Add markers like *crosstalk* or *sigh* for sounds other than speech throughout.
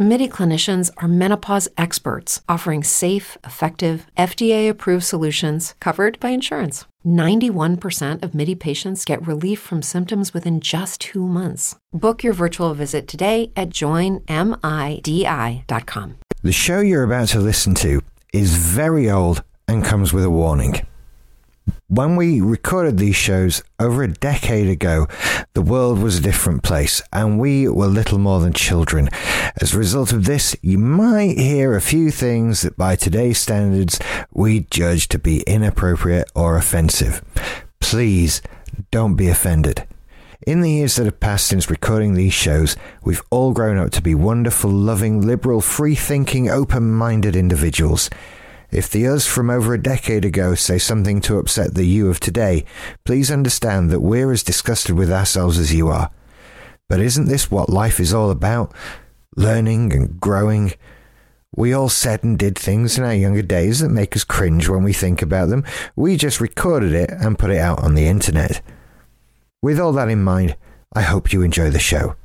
MIDI clinicians are menopause experts offering safe, effective, FDA approved solutions covered by insurance. 91% of MIDI patients get relief from symptoms within just two months. Book your virtual visit today at joinmidi.com. The show you're about to listen to is very old and comes with a warning. When we recorded these shows over a decade ago, the world was a different place and we were little more than children. As a result of this, you might hear a few things that by today's standards we judge to be inappropriate or offensive. Please don't be offended. In the years that have passed since recording these shows, we've all grown up to be wonderful, loving, liberal, free thinking, open minded individuals. If the us from over a decade ago say something to upset the you of today, please understand that we're as disgusted with ourselves as you are. But isn't this what life is all about? Learning and growing. We all said and did things in our younger days that make us cringe when we think about them. We just recorded it and put it out on the internet. With all that in mind, I hope you enjoy the show.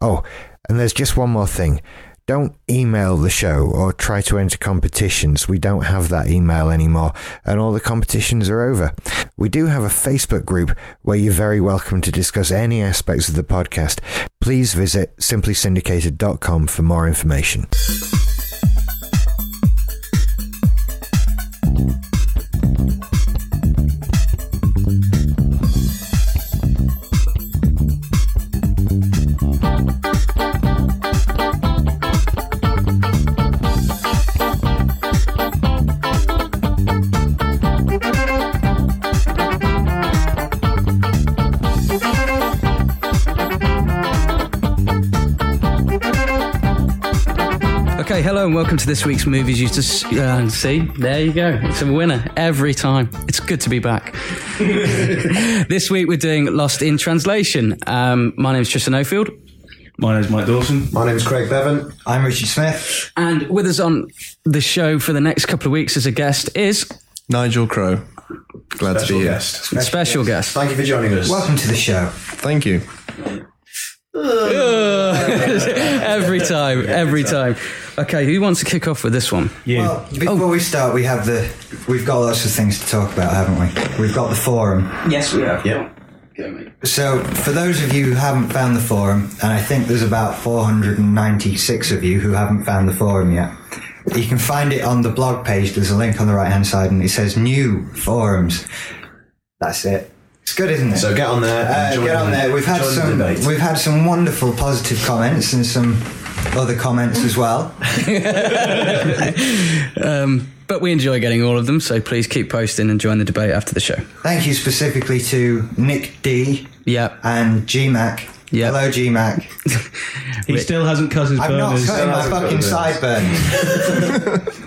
Oh, and there's just one more thing. Don't email the show or try to enter competitions. We don't have that email anymore, and all the competitions are over. We do have a Facebook group where you're very welcome to discuss any aspects of the podcast. Please visit simplysyndicated.com for more information. Welcome to this week's movies. You just uh, see, there you go. It's a winner every time. It's good to be back. *laughs* this week we're doing Lost in Translation. Um, my name is Tristan Ofield, My name's Mike Dawson. My name's Craig Bevan. I'm Richard Smith. and with us on the show for the next couple of weeks as a guest is Nigel Crow. Glad to be here. guest. special guest. Thank you for joining us. Welcome to the show. Thank you. *laughs* every time, every time. Okay, who wants to kick off with this one? You. Well, before we start, we have the we've got lots of things to talk about, haven't we? We've got the forum. Yes, we have. Yep. So, for those of you who haven't found the forum, and I think there's about 496 of you who haven't found the forum yet, you can find it on the blog page. There's a link on the right hand side, and it says new forums. That's it. It's good, isn't it? So get on there. Uh, join get on the- there. We've had join the some. debate. We've had some wonderful positive comments and some other comments as well. *laughs* Um, but we enjoy getting all of them, so please keep posting and join the debate after the show. Thank you specifically to Nick D Yeah. and GMAC. Yeah. Hello, GMAC. *laughs* He still hasn't cut his I'm not cutting my fucking hasn't sideburns.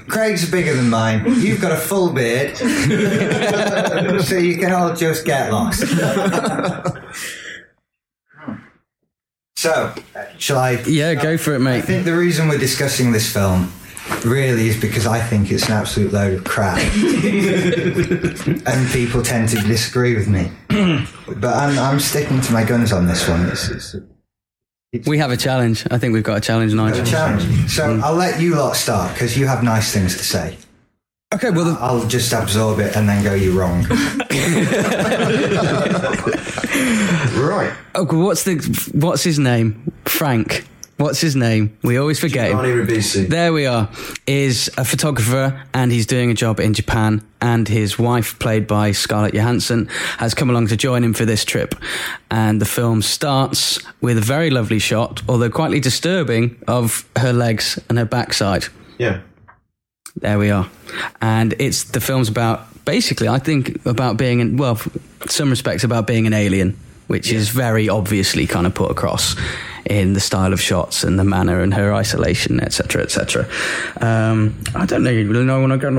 *laughs* Craig's bigger than mine. You've got a full beard, so you can all just get lost. So, shall I? Yeah, go for it, mate. I think the reason we're discussing this film really is because I think it's an absolute load of crap. *laughs* and people tend to disagree with me. *clears throat* but I'm, I'm sticking to my guns on this one. It's, it's We have a challenge. I think we've got a challenge, Nigel. a challenge. So mm. I'll let you lot start because you have nice things to say. Okay, well, the, I'll just absorb it and then go, you're wrong. *laughs* Right. Oh, okay, what's the what's his name? Frank. What's his name? We always forget him. Giovanni Ribisi. There we are. Is a photographer and he's doing a job in Japan. And his wife, played by Scarlett Johansson, has come along to join him for this trip. And the film starts with a very lovely shot, although quite disturbing, of her legs and her backside. Yeah. There we are. And it's the film's about basically, I think, about being, in, well, some respects about being an alien, which is very obviously kind of put across in the style of shots and the manner and her isolation, etc., etc. Um, I don't know, you really know when I go.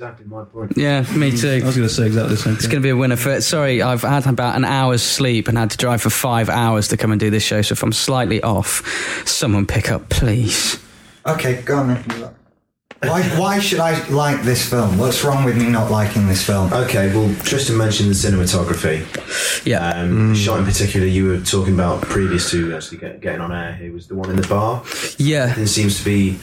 exactly my point. Yeah, me too. I was going to say exactly the same Thing. It's going to be a winner for it. Sorry, I've had about an hour's sleep and had to drive for five hours to come and do this show. So if I'm slightly off, someone pick up, please. Okay, go on then. Why, why should I like this film? What's wrong with me not liking this film? Okay, well, Tristan mentioned the cinematography. Yeah. Um, the shot in particular you were talking about previous to actually get, getting on air here was the one in the bar. Yeah. It seems to be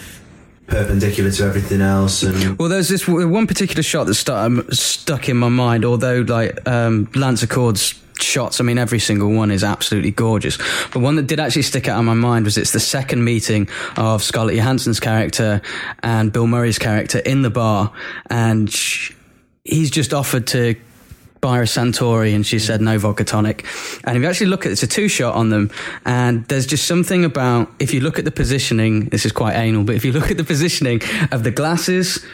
perpendicular to everything else, and Well, there's this one particular shot that stu- um, stuck in my mind. Although, like um, Lance Acord's shots, I mean, every single one is absolutely gorgeous. But one that did actually stick out in my mind was it's the second meeting of Scarlett Johansson's character and Bill Murray's character in the bar, and sh- he's just offered to buy a Suntory and she said no vodka tonic. And if you actually look at it's a two shot on them, and there's just something about if you look at the positioning, this is quite anal, but if you look at the positioning of the glasses,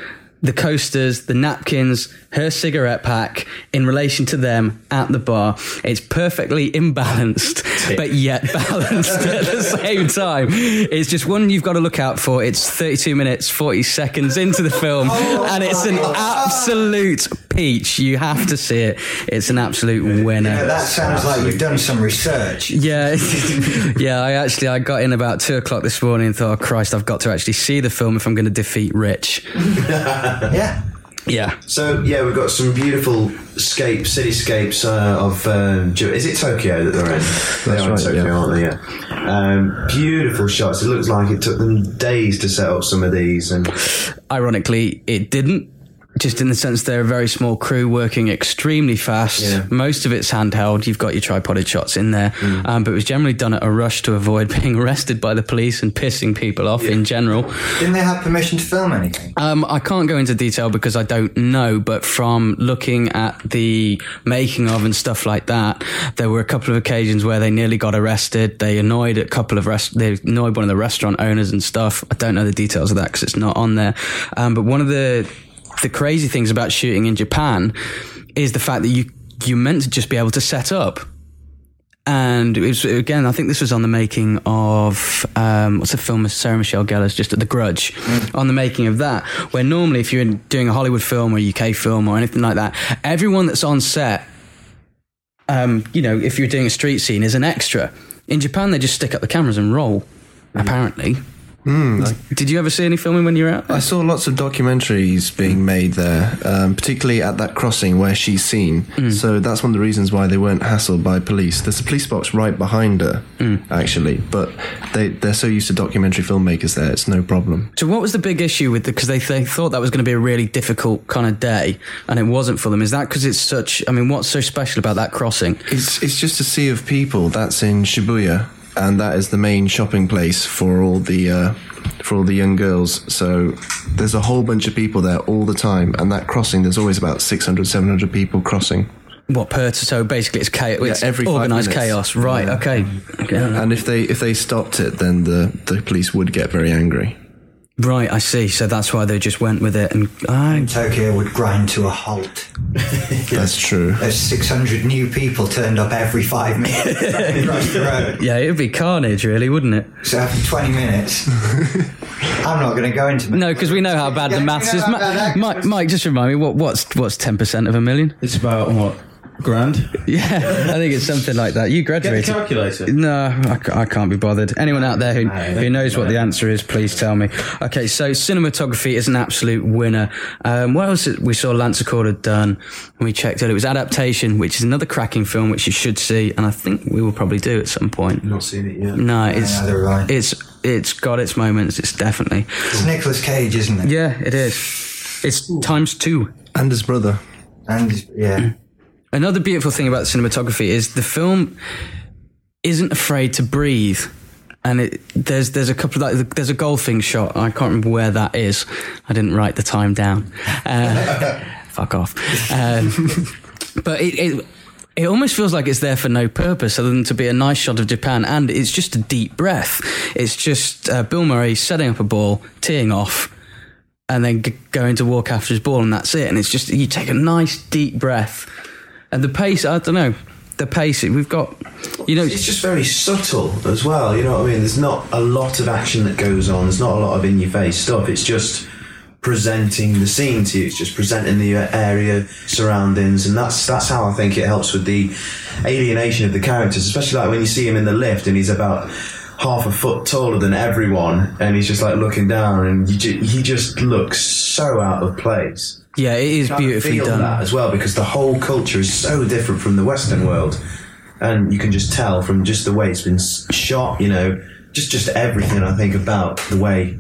the coasters, the napkins, her cigarette pack in relation to them at the bar, it's perfectly imbalanced, but yet *laughs* balanced at the same time. It's just one you've got to look out for. It's 32 minutes, 40 seconds into the film, and it's an absolute peach. You have to see it. It's an absolute winner. Yeah, that sounds like you've done some research. Yeah, *laughs* yeah. I actually I got in about two o'clock this morning and thought, oh, Christ, I've got to actually see the film if I'm going to defeat Rich. *laughs* Yeah. Yeah, so yeah, we've got some beautiful scape cityscapes uh, of um, is it Tokyo that they're in? they are in Tokyo, yeah. aren't they? Yeah. Um, beautiful shots. It looks like it took them days to set up some of these, and ironically, it didn't. Just in the sense they're a very small crew working extremely fast. Yeah. Most of it's handheld. You've got your tripoded shots in there, um, but it was generally done at a rush to avoid *laughs* being arrested by the police and pissing people off in general. Didn't they have permission to film anything? Um, I can't go into detail because I don't know, but from looking at the making of and stuff like that, there were a couple of occasions where they nearly got arrested. They annoyed a couple of rest, they annoyed one of the restaurant owners and stuff. I don't know the details of that because it's not on there. Um, but one of the the crazy things about shooting in Japan is the fact that you you're meant to just be able to set up. And was again, I think this was on the making of um, what's the film with Sarah Michelle Gellar's just at The Grudge, on the making of that. Where normally, if you're doing a Hollywood film or a UK film or anything like that, everyone that's on set, um, you know, if you're doing a street scene, is an extra. In Japan, they just stick up the cameras and roll. Apparently, Hmm, did you ever see any filming when you were out? there? I saw lots of documentaries being made there, um, particularly at that crossing where she's seen. Hmm. So that's one of the reasons why they weren't hassled by police. There's a police box right behind her, hmm. actually, but they, they're so used to documentary filmmakers there, it's no problem. So what was the big issue with the? Because they, they thought that was going to be a really difficult kind of day, and it wasn't for them. Is that because it's such? I mean, what's so special about that crossing? It's, it's just a sea of people. That's in Shibuya, and that is the main shopping place for all the. Uh, for all the young girls. So there's a whole bunch of people there all the time. And that crossing, there's always about 600, 700 people crossing. What per? So basically, it's chaos. Yeah, it's every organized chaos. Right. Yeah. Okay. okay. And if they if they stopped it, then the, the police would get very angry. Right. I see. So that's why they just went with it. And ah, I. Tokyo would grind to a halt. *laughs* That's true. There's 600 new people turned up every five minutes *laughs* across the road. Yeah, it'd be carnage, really, wouldn't it? So after 20 minutes, *laughs* I'm not going to go into No, because we know how bad Yeah, the we maths know is. Ma- Mike, is. Mike, just remind me what what's what's ten percent of a million? It's about what grand. *laughs* Yeah, I think it's something like that. You graduated. calculator. No, I, I can't be bothered. Anyone out there who, who knows what the answer is, please tell me. Okay, so cinematography is an absolute winner. Um, what else? We saw Lance Acord had done, and we checked it. It was Adaptation, which is another cracking film, which you should see, and I think we will probably do at some point. not seen it yet. No, it's neither have I. it's it's got its moments. It's definitely It's Nicolas Cage, isn't it? yeah, it is. It's times two. And his brother. And yeah, Another beautiful thing about cinematography is the film isn't afraid to breathe. And it, there's there's a couple of like, there's a golfing shot. I can't remember where that is. I didn't write the time down. Uh, *laughs* fuck off. Um, *laughs* but it, it it almost feels like it's there for no purpose other than to be a nice shot of Japan, and it's just a deep breath. It's just uh, Bill Murray setting up a ball, teeing off, and then g- going to walk after his ball, and that's it. And it's just you take a nice deep breath, and the pace. I don't know the pace. We've got, you know, It's just very subtle as well. You know what I mean? There's not a lot of action that goes on. There's not a lot of in-your-face stuff. It's just presenting the scene to you. It's just presenting the area surroundings, and that's that's how I think it helps with the alienation of the characters, especially like when you see him in the lift and he's about half a foot taller than everyone, and he's just like looking down, and you ju- he just looks so out of place. Yeah, it is beautifully feel done. that as well because the whole culture is so different from the Western world, and you can just tell from just the way it's been shot. You know, just just everything I think about the way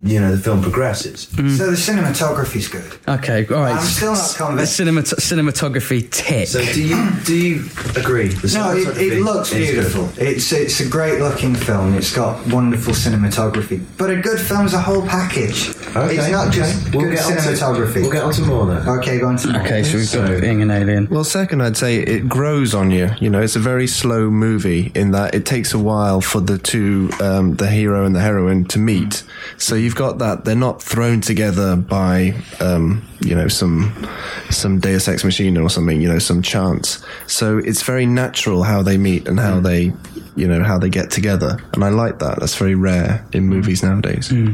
you know the film progresses. Mm. So the cinematography's good. Okay, all right. I'm still not convinced. The cinemat- cinematography tick. So do you do you agree? The No, it, it looks is beautiful. It's it's a great looking film. It's got wonderful cinematography. But a good film's a whole package. Okay, it's not just okay. We'll good get onto- cinematography. we'll get onto more then. Okay, go on to more. okay, so we've got So- being an alien. Well, second, I'd say it grows on you. You know, it's a very slow movie in that it takes a while for the two, um, the hero and the heroine, to meet. So you've got that they're not thrown together by, um, you know, some some Deus Ex Machina or something. You know, some chance. So it's very natural how they meet and how hmm. they, you know, how they get together. And I like that. That's very rare in hmm. movies nowadays. Hmm.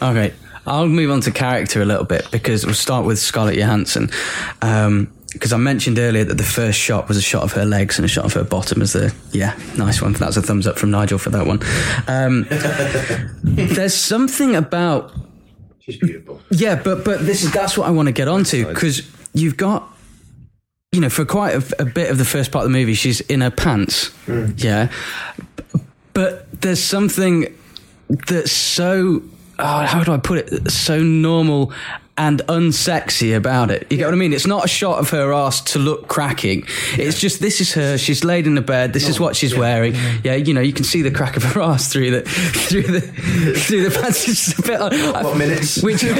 Okay, I'll move on to character a little bit because we'll start with Scarlett Johansson. Um, Because I mentioned earlier that the first shot was a shot of her legs and a shot of her bottom as the yeah nice one. That's a thumbs up from Nigel for that one. Um, *laughs* there's something about She's beautiful. yeah, but but this is that's what I want to get onto because you've got you know for quite a, a bit of the first part of the movie she's in her pants, yeah, but there's something that's so oh, how do I put it so normal and unsexy about it. You get what I mean? It's not a shot of her ass to look cracking. It's just this is her. She's laid in the bed. This is what she's wearing. Yeah, you know, you can see the crack of her ass through the through the through the pants. It's just a bit. What minutes? *laughs* Which, which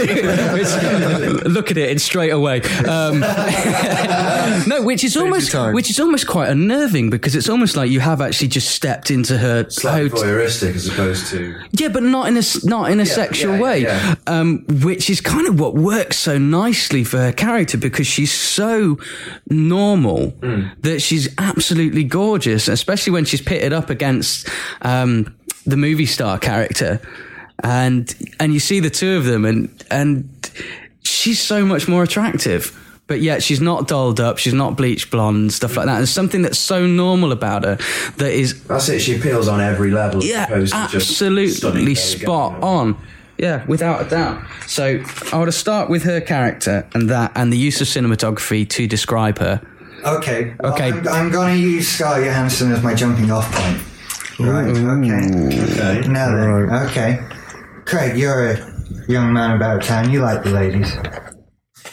look at it, it's straight away. Um, *laughs* no, which is almost which is almost quite unnerving because it's almost like you have actually just stepped into her Slightly voyeuristic as opposed to yeah, but not in a not in a sexual yeah, way, yeah. Um, which is kind of what works so nicely for her character because she's so normal that she's absolutely gorgeous, especially when she's pitted up against um, the movie star character, and and you see the two of them, and and she's so much more attractive. But yet she's not dolled up, she's not bleached blonde, stuff like that. There's something that's so normal about her that is that's it. She appeals on every level. yeah, absolutely spot on. Yeah, without a doubt. So I want to start with her character and that, and the use of cinematography to describe her. Okay. well, Okay. I'm, I'm going to use Scarlett Johansson as my jumping off point. Right. Okay. Okay. Now then. Okay. Craig, you're a young man about town. You like the ladies.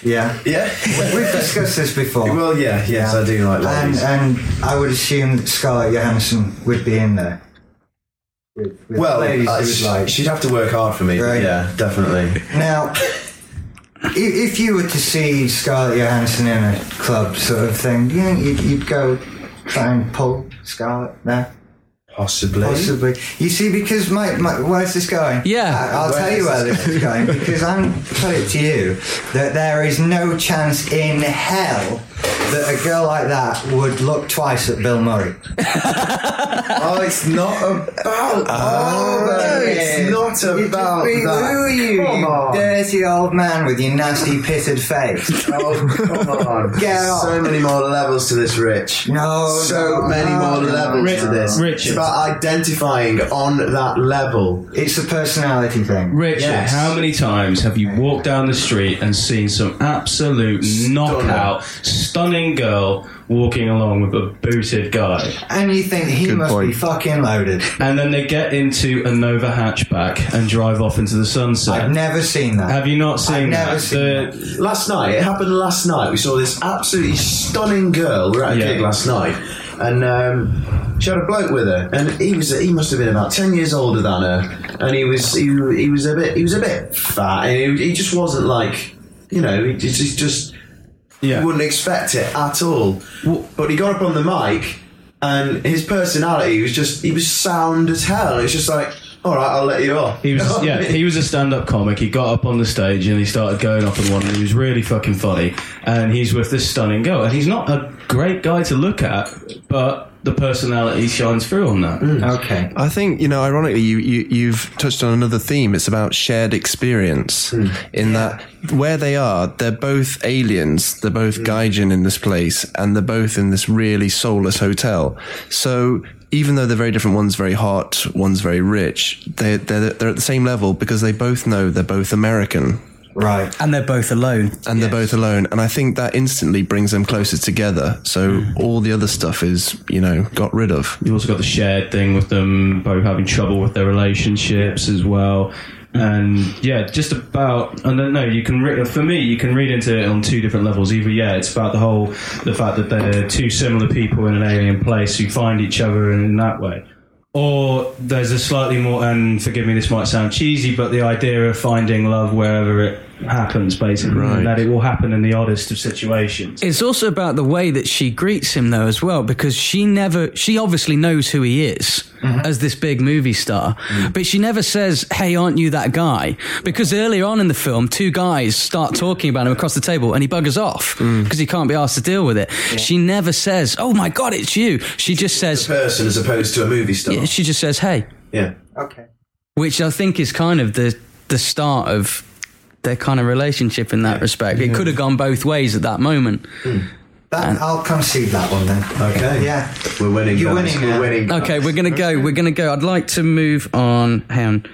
Yeah. Yeah. We've discussed this before. well, yeah. Yes, I do like and, ladies. and I would assume that Scarlett Johansson would be in there. With, with well, ladies uh, who sh- like. she'd have to work hard for me. Right. Yeah, definitely. Now, if you were to see Scarlett Johansson in a club sort of thing, do you think you'd, you'd go try and pull Scarlett there? Possibly. Possibly. You see, because my, my where's this going? Yeah. I, will Where tell you where this this is going because I'm put it to you that there is no chance in hell that a girl like that would look twice at Bill Murray. *laughs* Oh, it's not about. Oh, no, it's not You about be- that. Who are you, Come you on. dirty old man with your nasty pitted face? *laughs* Oh, come on. *laughs* Get off. So many more levels to this, Rich. No, So no, many no, more no, levels Rich- to this. Richard. It's about identifying on that level. It's a personality thing. Richard, Yes. how many times have you walked down the street and seen some absolute knockout, stunning girl walking along with a booted guy? And you think he Good must be fucking loaded. And then they get into a Nova hatchback and drive off into the sunset. I've never seen that. have you not seen I've never that? seen The- Last night, it happened last night. We saw this absolutely stunning girl. We were at a Yeah. gig last night, and um, she had a bloke with her, and he was he must have been about ten years older than her, and he was he, he was a bit he was a bit fat, and he, he just wasn't like you know he just, he just Yeah. you wouldn't expect it at all. But he got up on the mic, and his personality was just he was sound as hell. It's just like. All right, I'll let you off. He was *laughs* yeah, he was a stand-up comic. He got up on the stage and he started going off on one, and he was really fucking funny. And he's with this stunning girl, and he's not a great guy to look at, but the personality shines through on that. Mm. Okay. I think you know, ironically, you, you you've touched on another theme. It's about shared experience. Mm. In that, where they are, they're both aliens. They're both mm. gaijin in this place, and they're both in this really soulless hotel. So. Even though they're very different, one's very hot, one's very rich. They they're they're at the same level because they both know they're both American Right. And they're both alone. and they're both alone. And I think that instantly brings them closer together. So hmm. all the other stuff is you know got rid of. You've also got the shared thing with them both having trouble with their relationships as well. Hmm. And yeah, just about, I don't know, you can, re- for me, you can read into it on two different levels. Either, yeah, it's about the whole, the fact that they're two similar people in an alien place who find each other in that way. Or there's a slightly more, and forgive me, this might sound cheesy, but the idea of finding love wherever it happens, basically, Right. that it will happen in the oddest of situations. It's also about the way that she greets him, though, as well, because she never, she obviously knows who he is mm-hmm. as this big movie star, mm. but she never says, Hey, aren't you that guy? Because earlier on in the film, two guys start talking about him across the table and he buggers off mm. because he can't be asked to deal with it. She never says, Oh my God, it's you. She just says, person as opposed to a movie star. yeah, she just says, Hey, Yeah. Okay. which I think is kind of the, the start of their kind of relationship in that respect. It could have gone both ways at that moment. Hmm. That, I'll concede that one then. Okay. Yeah. We're winning. You're winning. We're winning. Okay, we're gonna go. We're gonna go. I'd like to move on. Hang on.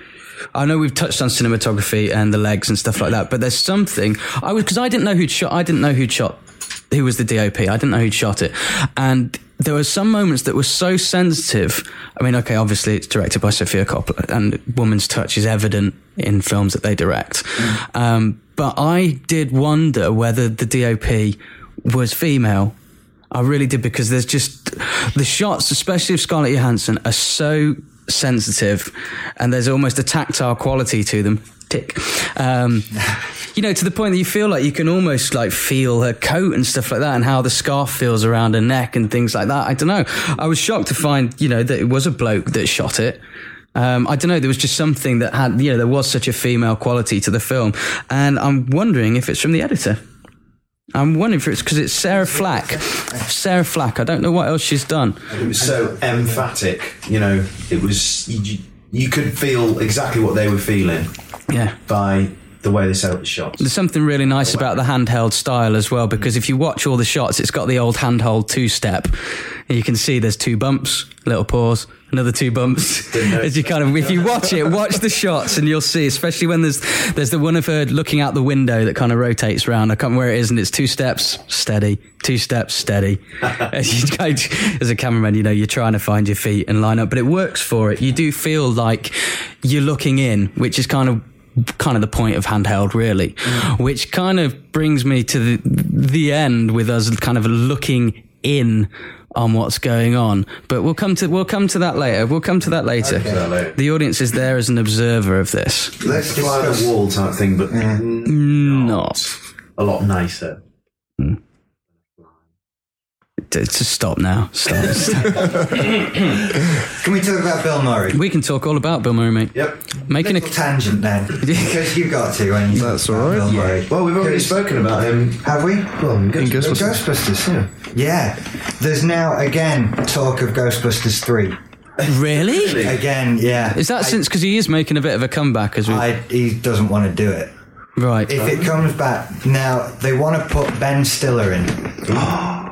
I know we've touched on cinematography and the legs and stuff like that, but there's something I was because I didn't know who'd shot. I didn't know who'd shot. Who was the DOP? I didn't know who'd shot it, and there were some moments that were so sensitive. I mean, okay, obviously it's directed by Sofia Coppola, and woman's touch is evident in films that they direct. Um, but I did wonder whether the DOP was female I really did because there's just the shots, especially of Scarlett Johansson, are so sensitive, and there's almost a tactile quality to them. Um, you know, to the point that you feel like you can almost like feel her coat and stuff like that, and how the scarf feels around her neck and things like that. I don't know. I was shocked to find, you know, that it was a bloke that shot it. Um, I don't know. There was just something that had, you know, there was such a female quality to the film, and I'm wondering if it's from the editor. I'm wondering if it's because it's Sarah Flack. Sarah Flack. I don't know what else she's done. It was so emphatic. You know, it was you, you could feel exactly what they were feeling Yeah. by the way they set up the shots. There's something really nice about the handheld style as well, because if you watch all the shots, it's got the old handheld two step. And you can see there's two bumps, little pause, another two bumps. *laughs* As you kind of, if you watch it, watch the shots and you'll see, especially when there's, there's the one of her looking out the window that kind of rotates around. I can't remember where it is and it's two steps, steady, two steps, steady. *laughs* as, you, go- as a cameraman, you know, you're trying to find your feet and line up, but it works for it. You do feel like you're looking in, which is kind of kind of the point of handheld really mm. which kind of brings me to the, the end with us kind of looking in on what's going on. But we'll come to we'll come to that later. We'll come to that later. That later. the audience is there as an observer of this. Let's Fly on discuss. the wall type thing, but mm. not. A lot nicer. To, to stop now stop, *laughs* stop. Can we talk about Bill Murray? we can talk all about bill murray mate Yep. making a Little tangent then, *laughs* because you got to. When you That's talk all about right. Bill Murray. Well, we've already spoken about him. Have we? Well, in In Ghost- Ghostbusters. Ghostbusters. Yeah. There's now again talk of Ghostbusters three. really *laughs* Again, yeah. is that I, since because he is making a bit of a comeback as we I, he doesn't want to do it. right If it comes back now, they want to put Ben Stiller in. *gasps* *gasps*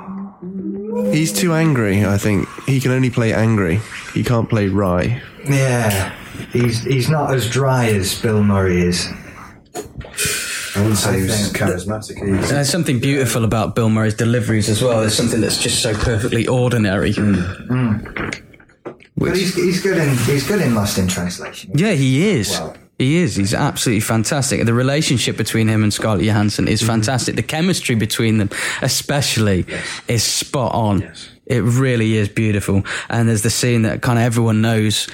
He's too angry. I think he can only play angry. He can't play wry. Yeah. He's he's not as dry as Bill Murray is. I wouldn't say he was charismatic. He There's something beautiful about Bill Murray's deliveries as well. There's something that's just so perfectly ordinary. Hmm. But he's, he's good in he's good in Lost in Translation. Yeah, he is. Wow. He is. He's absolutely fantastic. The relationship between him and Scarlett Johansson Mm-hmm. is fantastic. The chemistry between them, especially, is spot on. It really is beautiful. And there's the scene that kind of everyone knows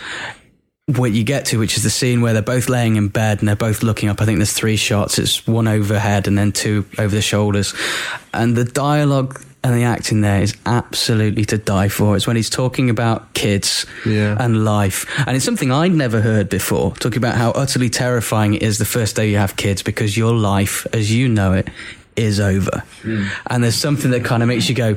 what you get to, which is the scene where they're both laying in bed and they're both looking up. I think there's three shots. It's one overhead and then two over the shoulders. And the dialogue and the acting there is absolutely to die for. It's when he's talking about kids Yeah. and life. And it's something I'd never heard before, talking about how utterly terrifying it is the first day you have kids because your life, as you know it, is over. Hmm. And there's something that kind of makes you go,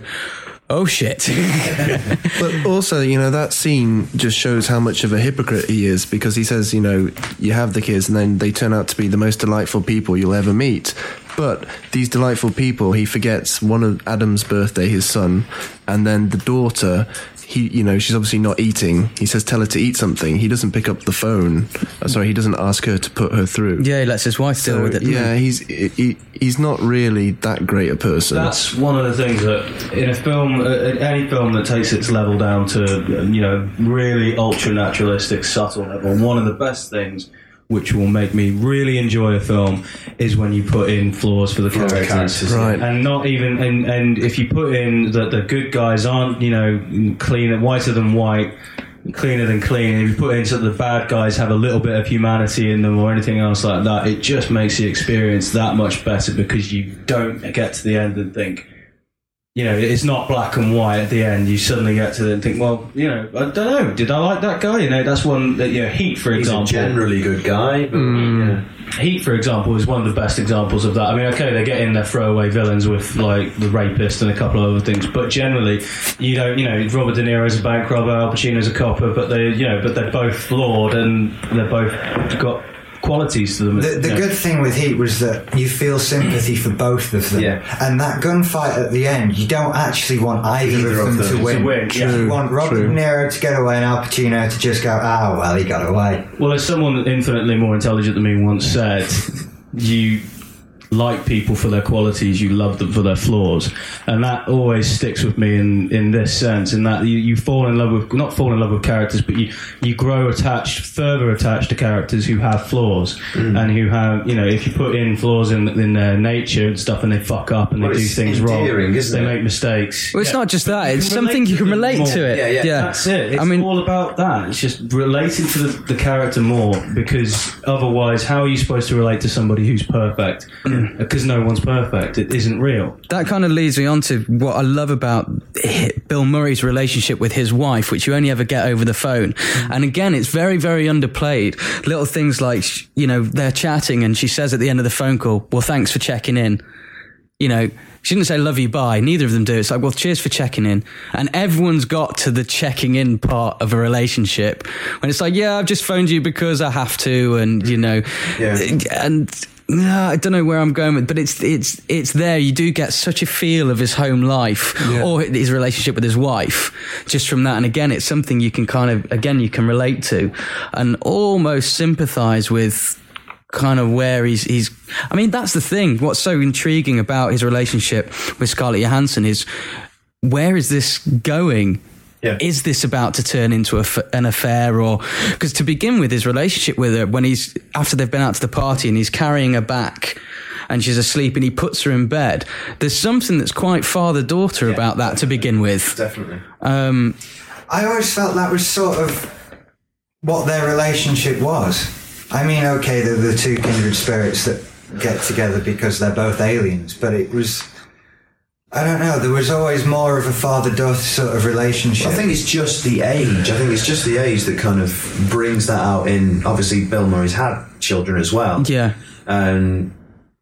oh shit. *laughs* *laughs* But also, you know, that scene just shows how much of a hypocrite he is because he says, you know, you have the kids and then they turn out to be the most delightful people you'll ever meet. But these delightful people, he forgets one of Adam's birthday, his son, and then the daughter. He, you know, she's obviously not eating. He says, "Tell her to eat something." He doesn't pick up the phone. Uh, sorry, he doesn't ask her to put her through. yeah, he lets his wife deal So, with it. yeah, he? he's he, he's not really that great a person. That's one of the things that in a film, uh, any film that takes its level down to you know really ultra naturalistic, subtle level. One of the best things which will make me really enjoy a film is when you put in flaws for the characters, characters, Right. And not even and and if you put in that the good guys aren't you know cleaner, whiter than white. Cleaner than clean. If you put in so that the bad guys have a little bit of humanity in them or anything else like that, it just makes the experience that much better because you don't get to the end and think, you know, it's not black and white at the end. You suddenly get to it and think, well, you know, I don't know, did I like that guy? You know, that's one that, you know, Heat, for He's a example. generally good guy, but hmm. yeah. Heat, for example, is one of the best examples of that. I mean, okay, they're getting their throwaway villains with like the rapist and a couple of other things, but generally, you don't, you know, Robert De Niro's a bank robber, Al Pacino's a copper, but they, you know, but they're both flawed and they're both got qualities to them. The, the good thing with Heat was that you feel sympathy for both of them. Yeah. And that gunfight at the end, you don't actually want either, Either of of them, them to win. to win, yeah. You want Robert true. De Niro to get away and Al Pacino to just go, ah, well, he got away. Well, as someone infinitely more intelligent than me once said, *laughs* you like people for their qualities, you love them for their flaws, and that always sticks with me in, in this sense. In that you, you fall in love with not fall in love with characters, but you you grow attached, further attached to characters who have flaws mm. and who have you know if you put in flaws in in their nature and stuff, and they fuck up and Well, they do things wrong, isn't they it? make mistakes. Well, it's Yeah. not just that; it's something you can to them relate to it. Yeah, yeah. That's it. It's I mean, all about that. It's just relating to the, the character more because otherwise, how are you supposed to relate to somebody who's perfect? Mm. *clears throat* Because no one's perfect. It isn't real. that kind of leads me on to what I love about Bill Murray's relationship with his wife, which you only ever get over the phone. Mm. And again, it's very, very underplayed. Little things like, you know, they're chatting and she says at the end of the phone call, well, thanks for checking in. You know, she didn't say love you, bye. Neither of them do. It's like, well, cheers for checking in. And everyone's got to the checking in part of a relationship when it's like, yeah, I've just phoned you because I have to. And, you know, Yeah. and no, I don't know where I'm going with, but it's it's it's there. You do get such a feel of his home life or his relationship with his wife just from that. And again, it's something you can kind of again you can relate to and almost sympathise with kind of where he's he's. I mean, that's the thing. What's so intriguing about his relationship with Scarlett Johansson is where is this going? Yeah. Is this about to turn into a f an affair, or because to begin with, his relationship with her when he's after they've been out to the party and he's carrying her back, and she's asleep, and he puts her in bed. There's something that's quite father daughter about that to begin with. definitely. Um, I always felt that was sort of what their relationship was. I mean, okay, they're the two kindred spirits that get together because they're both aliens, but it was. I don't know. There was always more of a father-daughter sort of relationship. I think it's just the age. I think it's just the age that kind of brings that out. In obviously, Bill Murray's had children as well, yeah, and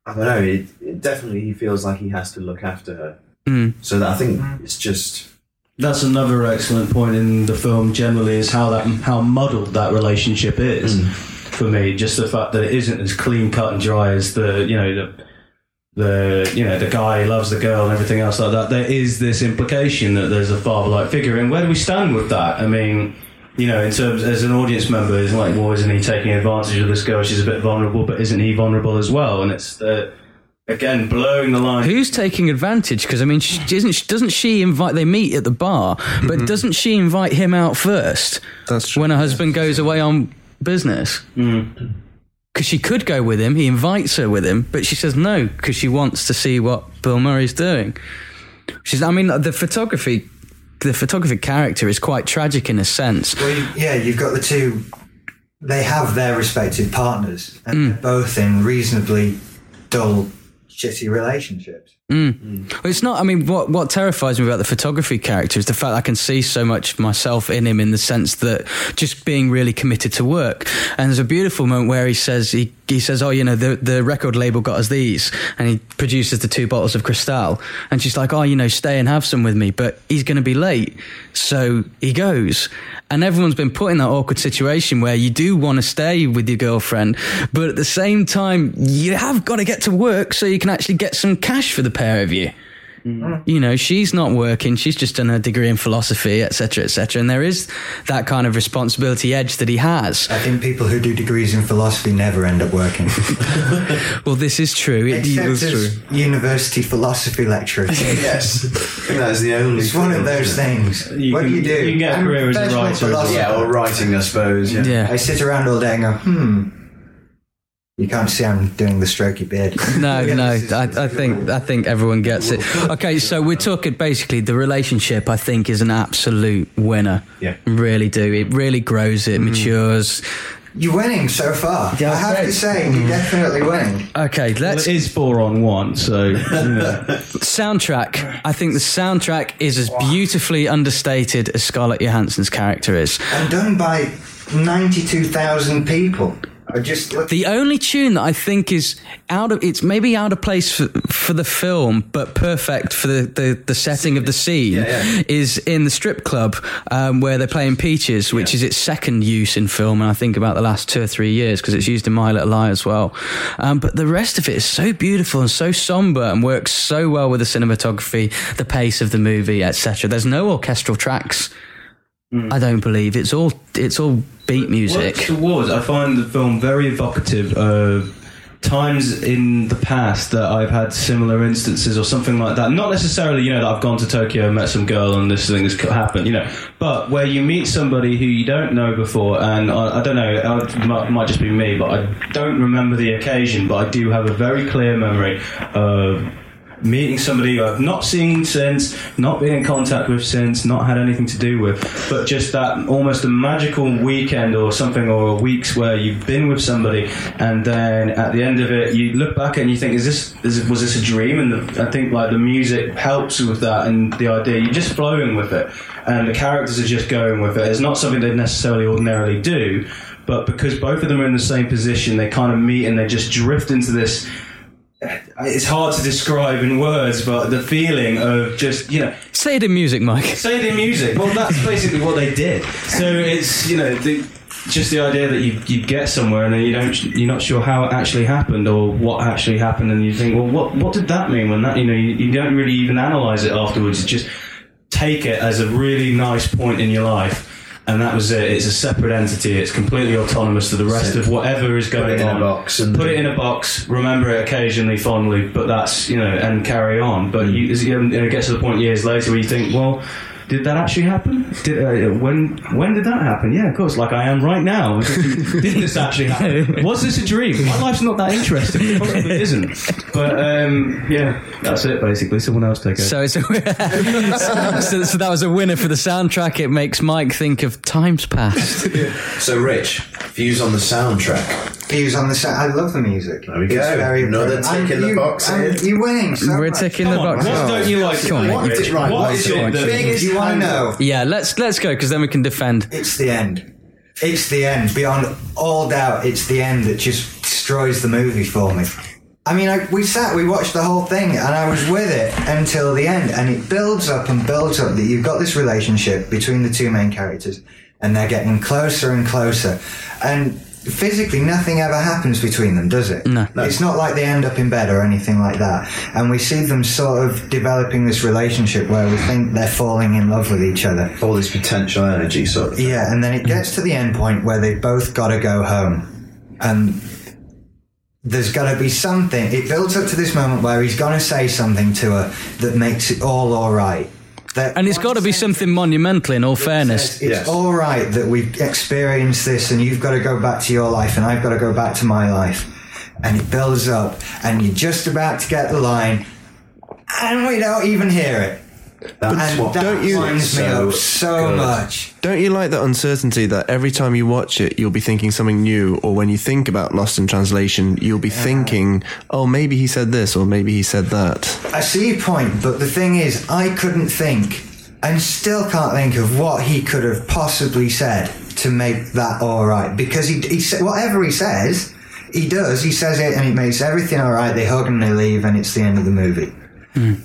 I don't know. It, it definitely he feels like he has to look after her. Hmm. So that I think it's just That's another excellent point in the film. Generally, is how that how muddled that relationship is hmm. for me. Just the fact that it isn't as clean cut and dry as the you know the the you know the guy loves the girl and everything else like that. There is this implication that there's a father like figure, and where do we stand with that? I mean. You know, in terms as an audience member, is like, well, isn't he taking advantage of this girl? She's a bit vulnerable, but isn't he vulnerable as well? And it's uh, again blowing the line. who's taking advantage? Because I mean, she, isn't she, doesn't she invite? They meet at the bar, but doesn't she invite him out first? That's true. when her husband goes away on business. Because she could go with him, he invites her with him, but she says no because she wants to see what Bill Murray's doing. She's, I mean, the photography, the photography character is quite tragic in a sense. Well, you, yeah, you've got the two. They have their respective partners, and hmm. they're both in reasonably dull, shitty relationships. Well, It's not. I mean, what what terrifies me about the photography character is the fact I can see so much myself in him, in the sense that just being really committed to work. And there's a beautiful moment where he says he he says, "Oh, you know, the the record label got us these," and he produces the two bottles of Cristal, and she's like, "Oh, you know, stay and have some with me," but he's going to be late, so he goes, and everyone's been put in that awkward situation where you do want to stay with your girlfriend, but at the same time, you have got to get to work so you can actually get some cash for the pair of you. You know, she's not working. She's just done her degree in philosophy, etc., etc. And there is that kind of responsibility edge that he has. I think people who do degrees in philosophy never end up working. *laughs* Well, this is true. It, Except it's as true. university philosophy lecturers. *laughs* yes, that is the only. It's one of those things. You what can- do you do? you can get a I'm career as a writer as well. philosopher. Yeah, or writing, I suppose. Yeah. Yeah. I sit around all day and go, hmm. You can't see I'm doing the strokey beard. *laughs* No, Yeah, no. is- I, I think I think everyone gets it. Okay, so we're talking basically the relationship. I think is an absolute winner. Yeah. really do. It really grows. It mm. matures. You're winning so far. Yeah, I have great. to say, you're mm. definitely winning. Okay, Well, let's it is four on one, so you *laughs* know. soundtrack. I think the soundtrack is as beautifully understated as Scarlett Johansson's character is. And done by 92,000 people. I just The only tune that I think is out of it's maybe out of place for, for the film, but perfect for the, the, the setting of the scene yeah. is in the strip club um, where they're playing Peaches, which is its second use in film, and I think about the last two or three years because it's used in My Little Lie as well. Um, but the rest of it is so beautiful and so somber and works so well with the cinematography, the pace of the movie, etc. There's no orchestral tracks. I don't believe it's all it's all beat music. Works towards. I find the film very evocative of times in the past that I've had similar instances or something like that. Not necessarily, you know, that I've gone to Tokyo, and met some girl, and this thing has happened, you know, but where you meet somebody who you don't know before, and I, I don't know, uh, it might, might just be me, but I don't remember the occasion, but I do have a very clear memory of meeting somebody I've not seen since, not been in contact with since, not had anything to do with, but just that almost a magical weekend or something or weeks where you've been with somebody and then at the end of it you look back and you think is this is, was this a dream? And the, I think like the music helps with that and the idea you're just flowing with it and the characters are just going with it. It's not something they necessarily ordinarily do but because both of them are in the same position they kind of meet and they just drift into this it's hard to describe in words, but the feeling of just you know Say it in music, Mike. say the music. Well, that's basically what they did. So it's you know the, just the idea that you you get somewhere and then you don't you're not sure how it actually happened or what actually happened, and you think, well, what what did that mean when that you know you, you don't really even analyze it afterwards. You just take it as a really nice point in your life. And that was it. It's a separate entity. It's completely autonomous to the rest of whatever is going it in a on. box and- put it in a box. Remember it occasionally, fondly, but that's you know, and carry on. But hmm. you, as you- and it gets to the point years later where you think, well, did that actually happen? Did uh, when when did that happen? Yeah, of course. Like I am right now. did this actually happen? Was this a dream? My life's not that interesting. It probably isn't. But um, yeah, that's it. Basically, someone else take it. So, it's *laughs* so, so that was a winner for the soundtrack. It makes Mike think of times past. *laughs* So, Rich, views on the soundtrack. Views on the set. I love the music. Oh, there we It's go. very Another important. tick in the you- box and here. You're winning. So We're much. ticking the Come on, box. what don't you like? Come on, about it, Rich. Rich? Right, What what is is your it? the Biggest You want to know? Yeah, let's let's go because then we can defend. It's the end. It's the end. Beyond all doubt, it's the end that just destroys the movie for me. I mean, I, we sat, we watched the whole thing, and I was with it until the end, and it builds up and builds up that you've got this relationship between the two main characters, and they're getting closer and closer, and physically nothing ever happens between them, does it? No. It's not like they end up in bed or anything like that, and we see them sort of developing this relationship where we think they're falling in love with each other. All this potential energy, sort of. Yeah, and then it gets to the end point where they've both got to go home. And there's got to be something. It builds up to this moment where he's going to say something to her that makes it all all right. That And it's got to be something monumental. In all uh, fairness, says, It's Yes. all right that we've experienced this, and you've got to go back to your life, and I've got to go back to my life. And it builds up, and you're just about to get the line, and we don't even hear it. That's what that don't you- winds me so up so good. much. Don't you like the uncertainty that every time you watch it, you'll be thinking something new, or when you think about Lost in Translation, you'll be thinking, oh, maybe he said this, or maybe he said that. I see your point, but the thing is, I couldn't think, and still can't think of what he could have possibly said to make that all right. Because he, he said whatever he says, He does. He says it, and it makes everything all right. They hug and they leave, and it's the end of the movie.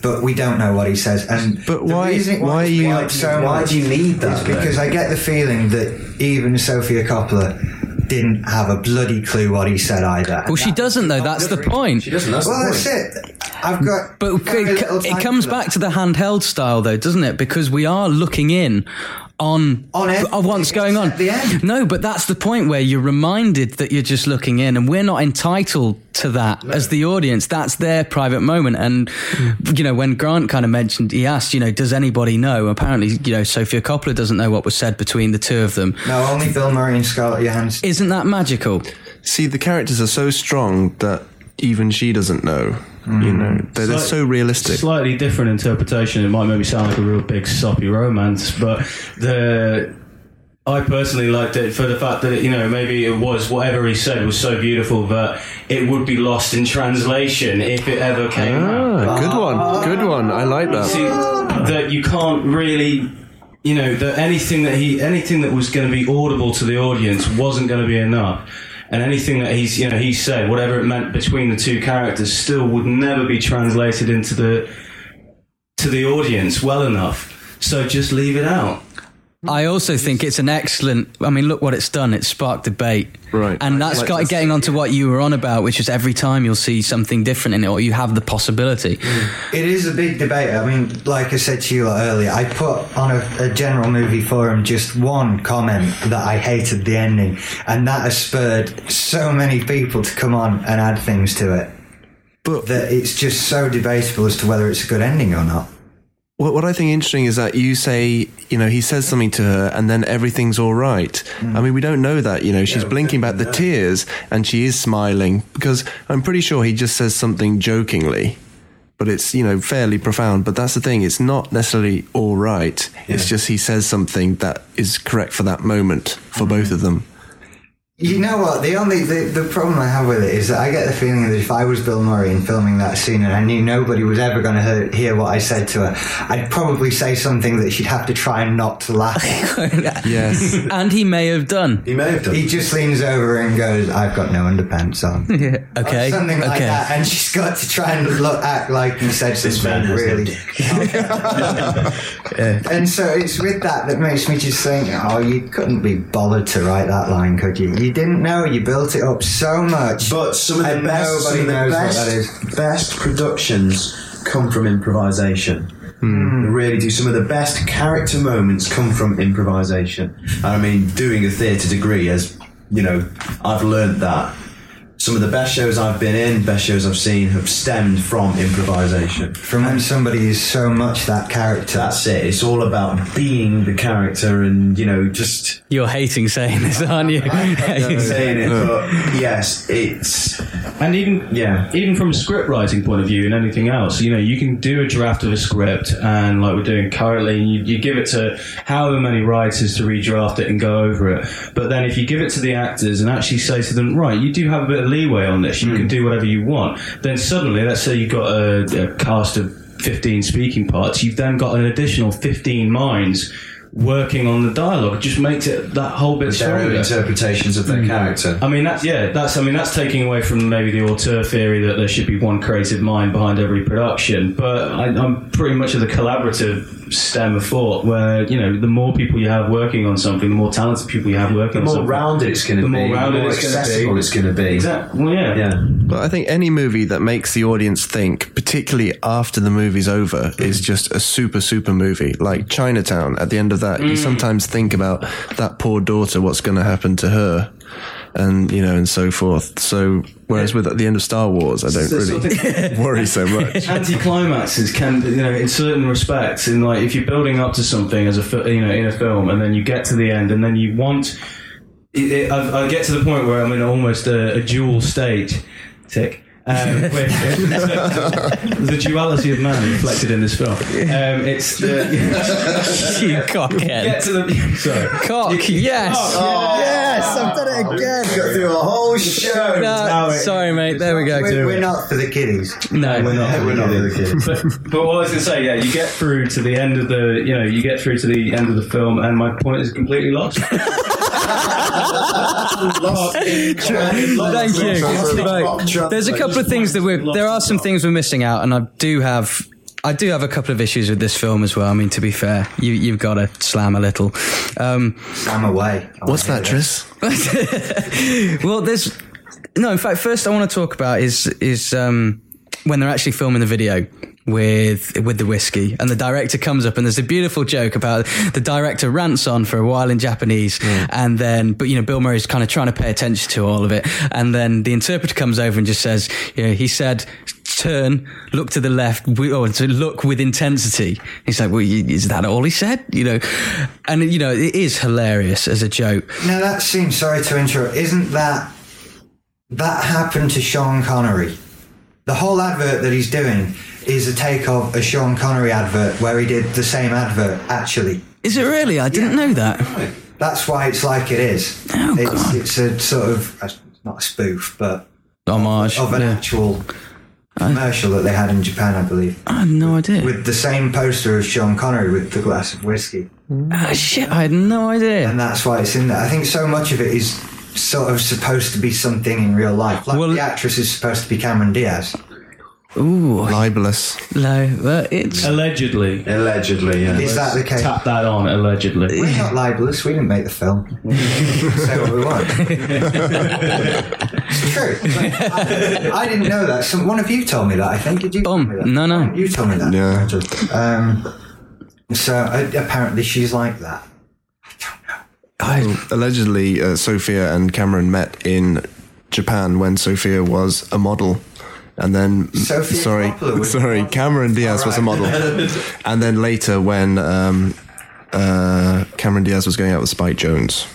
But we don't know what he says. And But the why- reason it why winds are you- up so why do you need that? because? I get the feeling that even Sofia Coppola didn't have a bloody clue what he said either. Well, she doesn't though. That's the point. She doesn't. That's Well, the that's it. I've got. But very it, it comes back to the handheld style, though, doesn't it? Because we are looking in on On of what's going on. except the end. No, but that's the point where you're reminded that you're just looking in, and we're not entitled to that as the audience. That's their private moment. And mm. you know, when Grant kind of mentioned, he asked, you know, does anybody know? Apparently, you know, Sofia Coppola doesn't know what was said between the two of them. No, only Bill Murray and Scarlett Johansson. Isn't that magical? See, the characters are so strong that even she doesn't know. You know, they're, they're so realistic. Slightly different interpretation. It might maybe sound like a real big soppy romance, but the I personally liked it for the fact that you know maybe it was whatever he said was so beautiful that it would be lost in translation if it ever came out. Ah, good one, good one. I like that. See that you can't really. You know that anything that he, anything that was going to be audible to the audience wasn't going to be enough, and anything that he's, you know, he said, whatever it meant between the two characters, still would never be translated into the to the audience well enough. So just leave it out. I also think it's an excellent. I mean, look what it's done. It's sparked debate, Right. And that's Like got this. getting onto what you were on about, which is every time you'll see something different in it, or you have the possibility. Mm. It is a big debate. I mean, like I said to you earlier, I put on a, a general movie forum just one comment that I hated the ending, and that has spurred so many people to come on and add things to it. But That it's just so debatable as to whether it's a good ending or not. What, what I think interesting is that you say, you know, he says something to her and then everything's all right. Mm. I mean, we don't know that, you know, she's blinking back the tears and she is smiling because I'm pretty sure he just says something jokingly. But it's, you know, fairly profound. But that's the thing, it's not necessarily all right. It's just he says something that is correct for that moment for both mm. of them. You know what? The only the, the problem I have with it is that I get the feeling that if I was Bill Murray and filming that scene and I knew nobody was ever going to hear what I said to her, I'd probably say something that she'd have to try and not to laugh. *laughs* Yes. *laughs* and he may have done. He may have done. he just leans over and goes, "I've got no underpants on." *laughs* yeah. Okay, Or something like okay. that, and she's got to try and look act like he said This man something has really. dick. And so it's with that that makes me just think, oh, you couldn't be bothered to write that line, could you? You didn't know. You built it up so much. But some of the And best, some of the best, that is. best productions come from improvisation. They really do. Some of the best character moments come from improvisation. And I mean, doing a theatre degree, as you know, I've learned that. Some of the best shows I've been in, best shows I've seen, have stemmed from improvisation. From when somebody is so much that character. That's it. It's all about being the character and, you know, just You're hating saying this, aren't you? *laughs* *laughs* Hating saying it. But yes, it's. And even Yeah. even from a script writing point of view and anything else, you know, you can do a draft of a script and like we're doing currently, you, you give it to however many writers to redraft it and go over it. But then if you give it to the actors and actually say to them, right, you do have a bit of leeway on this, you can hmm. do whatever you want. Then suddenly, let's say you've got a, a cast of 15 speaking parts, you've then got an additional 15 minds working on the dialogue. Just makes it that whole bit Their own stronger. interpretations of their mm. character. I mean, that's yeah. That's I mean, that's taking away from maybe the auteur theory that there should be one creative mind behind every production. But I, I'm pretty much of the collaborative stem of thought, where you know, the more people you have working on something, the more talented people you have working The on more rounded it's going to The be, more rounded the more it's gonna be. accessible it's going to be. Exactly. Well, yeah. Yeah. But I think any movie that makes the audience think, particularly after the movie's over, is just a super, super movie. Like Chinatown, at the end of that, you mm. sometimes think about that poor daughter, what's going to happen to her, and, you know, and so forth. So, whereas with at the end of Star Wars, I don't So- really *laughs* worry so much. anti-climaxes can you know in certain respects in like if you're building up to something as a you know in a film and then you get to the end and then you want it, it, I, I get to the point where I'm in almost a, a dual state tick um, with *laughs* the duality of man reflected in this film um, it's the *laughs* you get cockhead. to the sorry Cock, yes. yes, I've done it again. Go through a whole show. No, sorry, mate. There we go. We're, we're not for the kiddies. No, we're not. We're not for the kids. *laughs* but, but what I was going to say, yeah, you get through to the end of the, you know, you get through to the end of the film, and my point is completely lost. Thank you. Right. There's a couple of things that we're. There are some things we're missing out, and I do have. I do have a couple of issues with this film as well. I mean, to be fair, you, you've got to slam a little. Um, Slam away. I What's that, hear. Tris? *laughs* well, there's no. In fact, first I want to talk about is is um, when they're actually filming the video with with the whiskey, and the director comes up, and there's a beautiful joke about the director rants on for a while in Japanese, and then but you know Bill Murray's kind of trying to pay attention to all of it, and then the interpreter comes over and just says, you know, he said. Turn, look to the left, or to look with intensity. He's like, "Well, is that all he said?" You know, and you know, it is hilarious as a joke. Now that seems sorry to interrupt. Isn't that that happened to Sean Connery? The whole advert that he's doing is a take of a Sean Connery advert where he did the same advert. Actually, Is it really? I didn't know that. that's why it's like it is. Oh, it's, God. it's a sort of not a spoof, but Homage. of an yeah. actual commercial that they had in Japan, I believe, I had no idea. with the same poster of Sean Connery with the glass of whiskey. Ah, shit, I had no idea. and that's why it's in there. I think so much of it is sort of supposed to be something in real life. Like Well- the actress is supposed to be Cameron Diaz. Ooh, Libelous. no, but it's Allegedly. Allegedly, yeah. Is that the case? Tap that on, allegedly. We're not libelous. We didn't make the film. *laughs* Say what we want. it's true. I, I didn't know that. Some, one of you told me that. I think. Did you? tell Bum. me that? No, no. You told me that. Yeah. Um, so uh, apparently she's like that. I, Allegedly, uh, Sofia and Cameron met in Japan when Sofia was a model. And then, Sofia sorry, Coppola sorry, model? Cameron Diaz was a model. *laughs* and then later, when um, uh, Cameron Diaz was going out with Spike Jonze.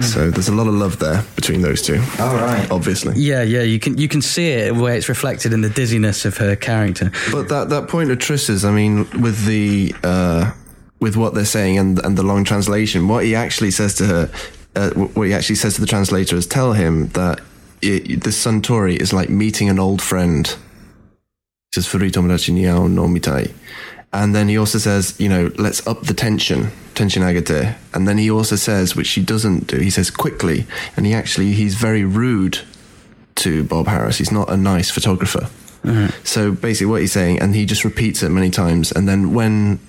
So there's a lot of love there between those two, All right. obviously. yeah, yeah, you can you can see it where it's reflected in the dizziness of her character. But that, that point of Triss's, I mean, with the uh, with what they're saying and and the long translation, what he actually says to her, uh, what he actually says to the translator is tell him that it, the Suntory is like meeting an old friend. He says "Furui tomodachi ni ao no mitai," and then he also says, you know, let's up the tension, tension agate, and then he also says, which he doesn't do, he says quickly, and he actually he's very rude to Bob Harris. He's not a nice photographer. So basically, what he's saying, and he just repeats it many times, and then when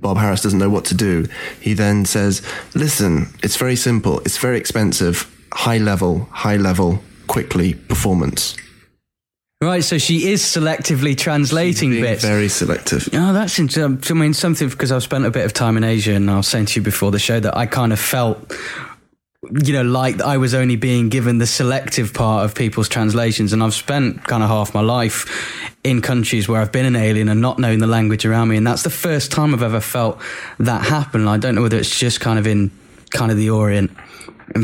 Bob Harris doesn't know what to do, he then says, "Listen, it's very simple. It's very expensive. High level, high level, quickly performance. Right, so she is selectively translating bits. very selective. Oh, that's interesting. Um, I mean, something because I've spent a bit of time in Asia, and I was saying to you before the show that I kind of felt, you know, like I was only being given the selective part of people's translations, and I've spent kind of half my life in countries where I've been an alien and not knowing the language around me, and that's the first time I've ever felt that happen. I don't know whether it's just kind of in kind of the Orient.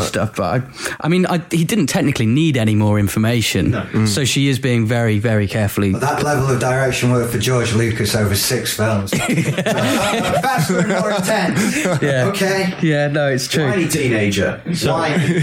And stuff, but I, I mean, I, he didn't technically need any more information, mm. so she is being very, very carefully That level of direction worked for George Lucas over six films. *laughs* Faster and more intense. Yeah. Okay. Yeah, no, it's true. Whiny teenager. Whiny.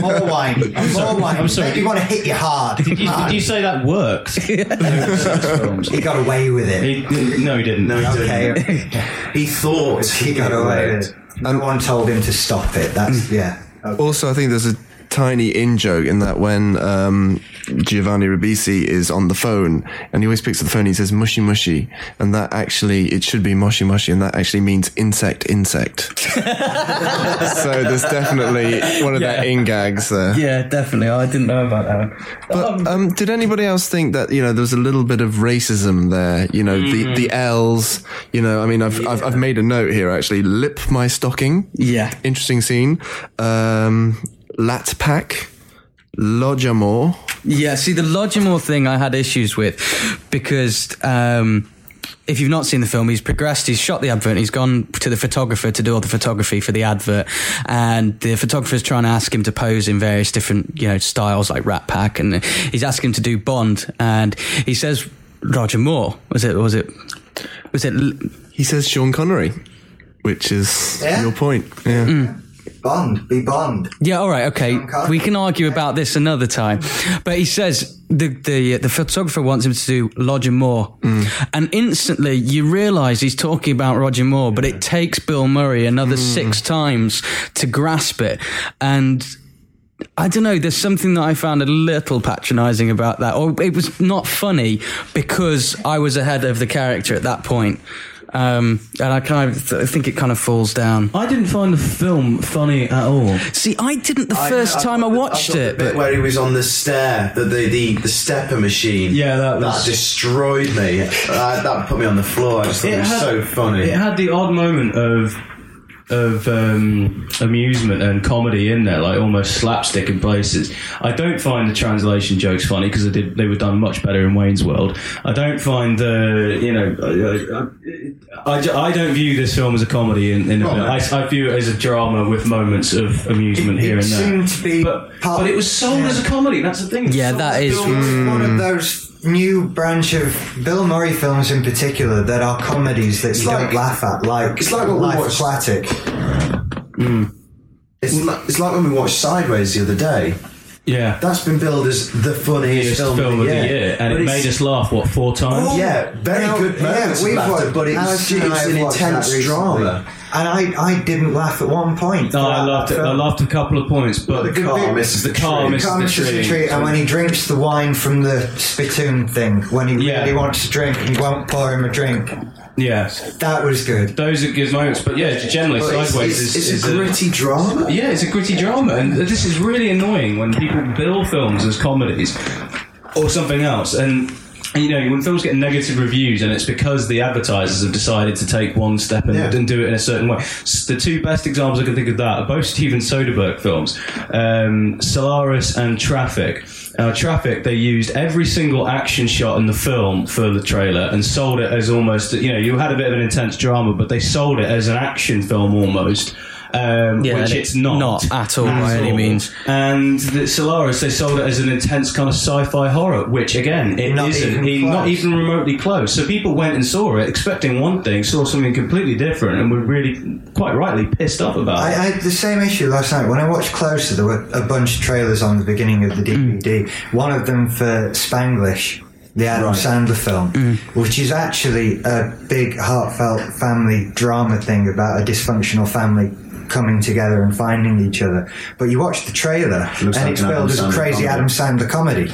More whiny. More whiny. I'm sorry. Make you want to hit you hard. Did you, Hard. did you say that worked? *laughs* He got away with it. He- no, he didn't. No, he didn't. Okay. He thought he got away with it. No one told him to stop it. That's mm. yeah. Okay. Also, I think there's a tiny in joke in that when um, Giovanni Ribisi is on the phone and he always picks up the phone, he says mushy mushy, and that actually it should be mushy mushy, and that actually means insect insect. *laughs* so there's definitely one of their in gags there. Yeah, definitely. I didn't know about that. But um, did anybody else think that you know there was a little bit of racism there? You know the the L's. You know, I mean, I've I've, I've made a note here actually. Lip my stocking. Yeah. Interesting scene. Um, Lat pack. Lodjamore. Yeah, see, the Lodgemore thing I had issues with because um, if you've not seen the film, he's progressed, he's shot the advert, he's gone to the photographer to do all the photography for the advert, and the photographer's trying to ask him to pose in various different, you know, styles like Rat Pack, and he's asking him to do Bond, and he says Roger Moore. Was it? Was it? Was it? He says Sean Connery, which is Yeah. your point. Yeah. Bond, be Bond. Yeah, all right, okay. We can argue about this another time. But he says the the uh, the photographer wants him to do Roger Moore, mm. and instantly you realise he's talking about Roger Moore, but it takes Bill Murray another mm. six times to grasp it, and. I don't know. There's something that I found a little patronising about that, or it was not funny because I was ahead of the character at that point, um, and I kind of I think it kind of falls down. I didn't find the film funny at all. See, I didn't the first time I, thought the- watched thought the it, bit but where he was on the stair, the the the, the stepper machine. Yeah, that was- destroyed me. Uh, that put me on the floor. I just thought it, was so funny. It had the odd moment of of um, amusement and comedy in there, like almost slapstick in places. I don't find the translation jokes funny because they they were done much better in Wayne's World. I don't find the you know I, I, I, I don't view this film as a comedy. In, in a, I, I view it as a drama with moments of amusement It- here it and there. seemed to be but, part- but it was sold yeah. as a comedy. That's the thing. It's Yeah, that is that as is- Bill Murray. One of those new branch of Bill Murray films in particular that are comedies that you like- don't laugh at, like it's like what we Life watched- Aquatic. Hmm. It's like, it's like when we watched Sideways the other day. Yeah. That's been billed as the funniest Biggest film, of the year, and But it made us laugh what four times. Oh, yeah, very You know, good moments yeah, we've watched- but it was, Alison it and was I an have watched intense recently. drama. And I, I didn't laugh at one point. No, I laughed. At, I laughed a couple of points, but the car misses the the car tree. misses the miss the tree. tree, and when he drinks the wine from the spittoon thing, when he Yeah. really wants to drink and you won't pour him a drink, yeah, that was good. those are good moments. But yeah, generally, But sideways it's, is, it's is a gritty drama. yeah, it's a gritty drama, and this is really annoying when people bill films as comedies or something else, and. You know, when films get negative reviews, and it's because the advertisers have decided to take one step and, Yeah. and do it in a certain way. The two best examples I can think of that are both Steven Soderbergh films, um, Solaris and Traffic. Uh, Traffic, they used every single action shot in the film for the trailer and sold it as almost, you know, you had a bit of an intense drama, but they sold it as an action film almost. Um, Yeah, which and it's not. not at all by any means. And the Solaris, they sold it as an intense kind of sci-fi horror, which again, it Not not even even not even remotely close. So people went and saw it expecting one thing, saw something completely different, and were really quite rightly pissed off about I, it. I had the same issue last night. When I watched Closer, there were a bunch of trailers on the beginning of the DVD. One of them for Spanglish, the Adam Sandler film, which is actually a big, heartfelt family drama thing about a dysfunctional family coming together and finding each other. But you watch the trailer, and like it's an Adam billed as a crazy comedy. Adam Sandler comedy,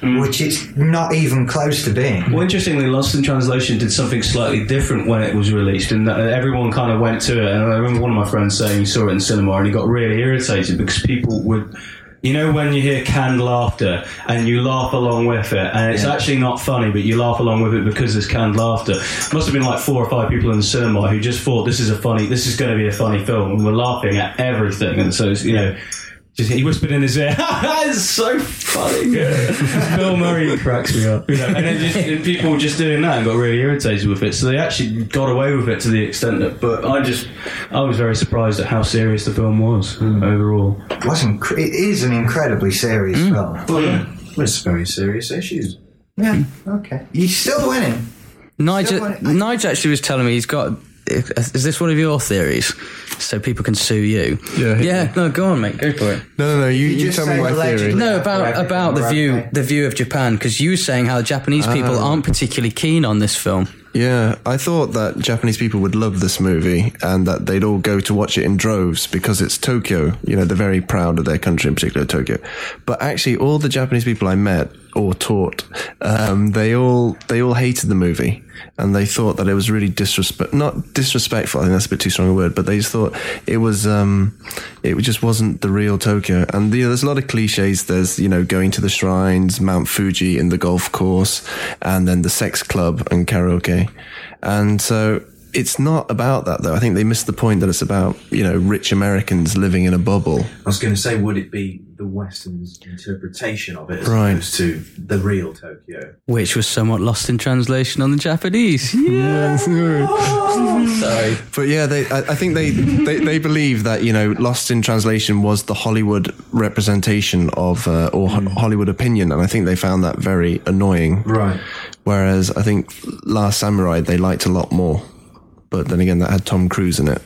mm. which it's not even close to being. Well, interestingly, Lost in Translation did something slightly different when it was released, and everyone kind of went to it. And I remember one of my friends saying he saw it in cinema and he got really irritated because people would. You know when you hear canned laughter and you laugh along with it, and it's actually not funny, but you laugh along with it because there's canned laughter. Must have been like four or five people in the cinema who just thought this is a funny, this is going to be a funny film, and we're laughing at everything. And so it's, you know, just, he whispered in his ear, *laughs* "It's so funny." *laughs* Bill Murray cracks me up, you know. And then just, and people were just doing that and got really irritated with it. So they actually got away with it to the extent that. But I just, I was very surprised at how serious the film was hmm. overall. It wasn't. It is an incredibly serious hmm. film. Oh, but it's very serious issues. Yeah. Hmm. Okay. You're still winning. Nigel, Still want- Nigel actually was telling me he's got. Is this one of your theories? So people can sue you? Yeah. Yeah. No, go on, mate. Go for it. No, no, no. You, You you just tell me my theory. No, about about the view right. the view of Japan because you were saying how Japanese ah. people aren't particularly keen on this film. Yeah, I thought that Japanese people would love this movie and that they'd all go to watch it in droves because it's Tokyo. You know, they're very proud of their country, in particular Tokyo. But actually, all the Japanese people I met or taught, um, they all they all hated the movie and they thought that it was really disrespect not disrespectful. I think that's a bit too strong a word, but they just thought it was um, it just wasn't the real Tokyo. And you know, there's a lot of cliches. There's you know going to the shrines, Mount Fuji, in the golf course, and then the sex club and karaoke. And so it's not about that though. I think they missed the point that it's about you know rich Americans living in a bubble. I was going to say, would it be the Western's interpretation of it as Right. opposed to the real Tokyo? Which was somewhat lost in translation on the Japanese. *laughs* Yeah. *laughs* Sorry. But yeah, they, I, I think they, they, they believe that, you know, Lost in Translation was the Hollywood representation of, uh, or Ho- Hollywood opinion. And I think they found that very annoying. Right. Whereas I think Last Samurai, they liked a lot more. But then again, that had Tom Cruise in it.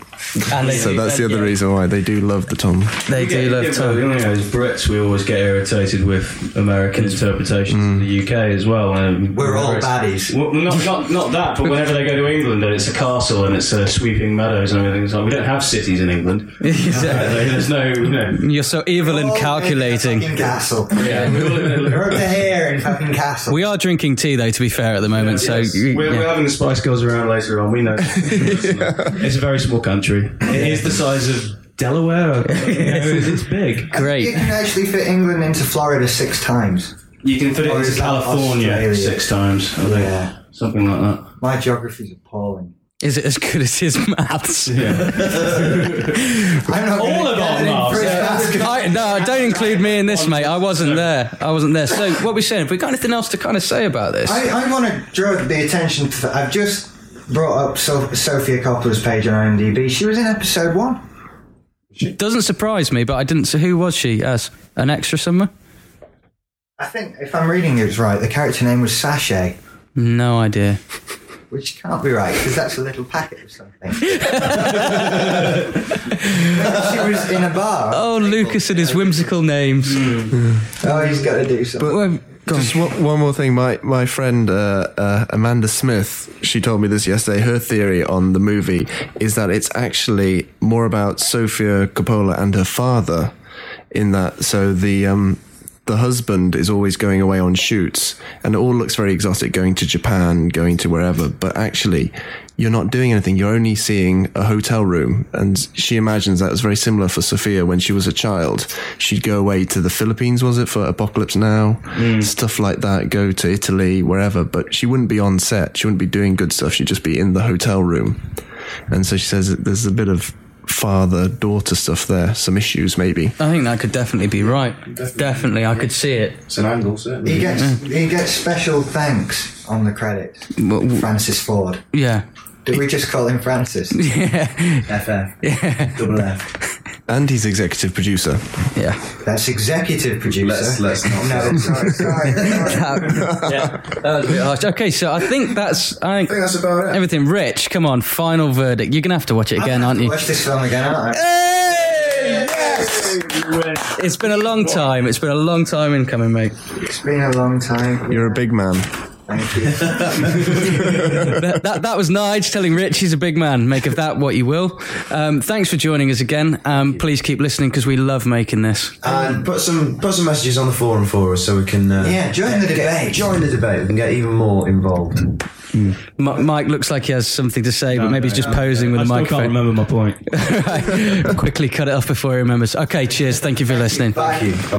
And they So do, that's the other yeah, reason why they do love the Tom. They Yeah, do yeah, love but, Tom. You know, as Brits, we always get irritated with American interpretations of the UK as well. Um, We're all Brits- baddies. Well, not, not, not that, but whenever they go to England and it's a castle and it's uh, sweeping meadows and everything, it's like we don't have cities in England. *laughs* exactly. There's no, you know. You're so evil and All in a calculating. Castle. *laughs* Yeah, we all live in a We're up to *laughs* here in fucking Castle. We are drinking tea, though, to be fair, at the moment. So Yes. we're, yeah. we're having the Spice Girls around later on. We know. It's a very small country. It is the size of Delaware. You *laughs* know, it's, it's big. Great. You can actually fit England into Florida six times. You can fit it Or into is that California Australia? six times. I think. Yeah. Something like that. My geography's appalling. Is it as good as his *laughs* maths? *laughs* I'm not All gonna of get our in maths, for basket. I, no, don't include me in this, mate. I wasn't there. I wasn't there. So, what we're saying? Have we got anything else to kind of say about this? I, I want to draw the attention to. I've just brought up so- Sofia Coppola's page on IMDb. She was in episode one. Doesn't surprise me, but I didn't. So, who was she as an extra somewhere? I think, if I'm reading it right, the character name was Sachet, No idea. which can't be right because that's a little packet of something. *laughs* She was in a bar. Oh, Lucas and his whimsical names. Oh, he's got to do something. Well, go on. Just one, more thing. My my friend uh, uh, Amanda Smith, she told me this yesterday. Her theory on the movie is that it's actually more about Sofia Coppola and her father. In that, so the um, the husband is always going away on shoots, and it all looks very exotic, going to Japan, going to wherever. But actually, you're not doing anything. You're only seeing a hotel room. And she imagines that was very similar for Sofia when she was a child. She'd go away to the Philippines, was it, for Apocalypse Now? Mm. Stuff like that, go to Italy, wherever. But she wouldn't be on set. She wouldn't be doing good stuff. She'd just be in the hotel room. And so she says there's a bit of father daughter stuff there, some issues maybe. I think that could definitely be right. Definitely, I could see it. It's an angle, certainly. He gets he gets special thanks on the credits. Well, Francis Ford. Yeah. Did we just call him Francis? *laughs* Yeah. FF. Double F. And he's executive producer. Yeah. That's executive producer. Let's- let's not- No, sorry, sorry. sorry. yeah. *laughs* That was a bit harsh. Okay, so I think that's. I think I think that's about it. everything. Rich, come on, final verdict. You're gonna have to watch it again, aren't you? Watch this film again, aren't I? It's been a long time. It's been a long time in coming, mate. It's been a long time. You're a big man. Thank you. *laughs* that, that, that was Nige telling Rich he's a big man. Make of that what you will. Um, thanks for joining us again. Um, please keep listening because we love making this. And put some put some messages on the forum for us so we can uh, Yeah, join the get- debate. join the debate. We can get even more involved. M- Mike looks like he has something to say, but maybe he's just posing with I a still can't remember my point. *laughs* Right. Quickly cut it off before he remembers. Okay, cheers. Thank you for listening. Thank you.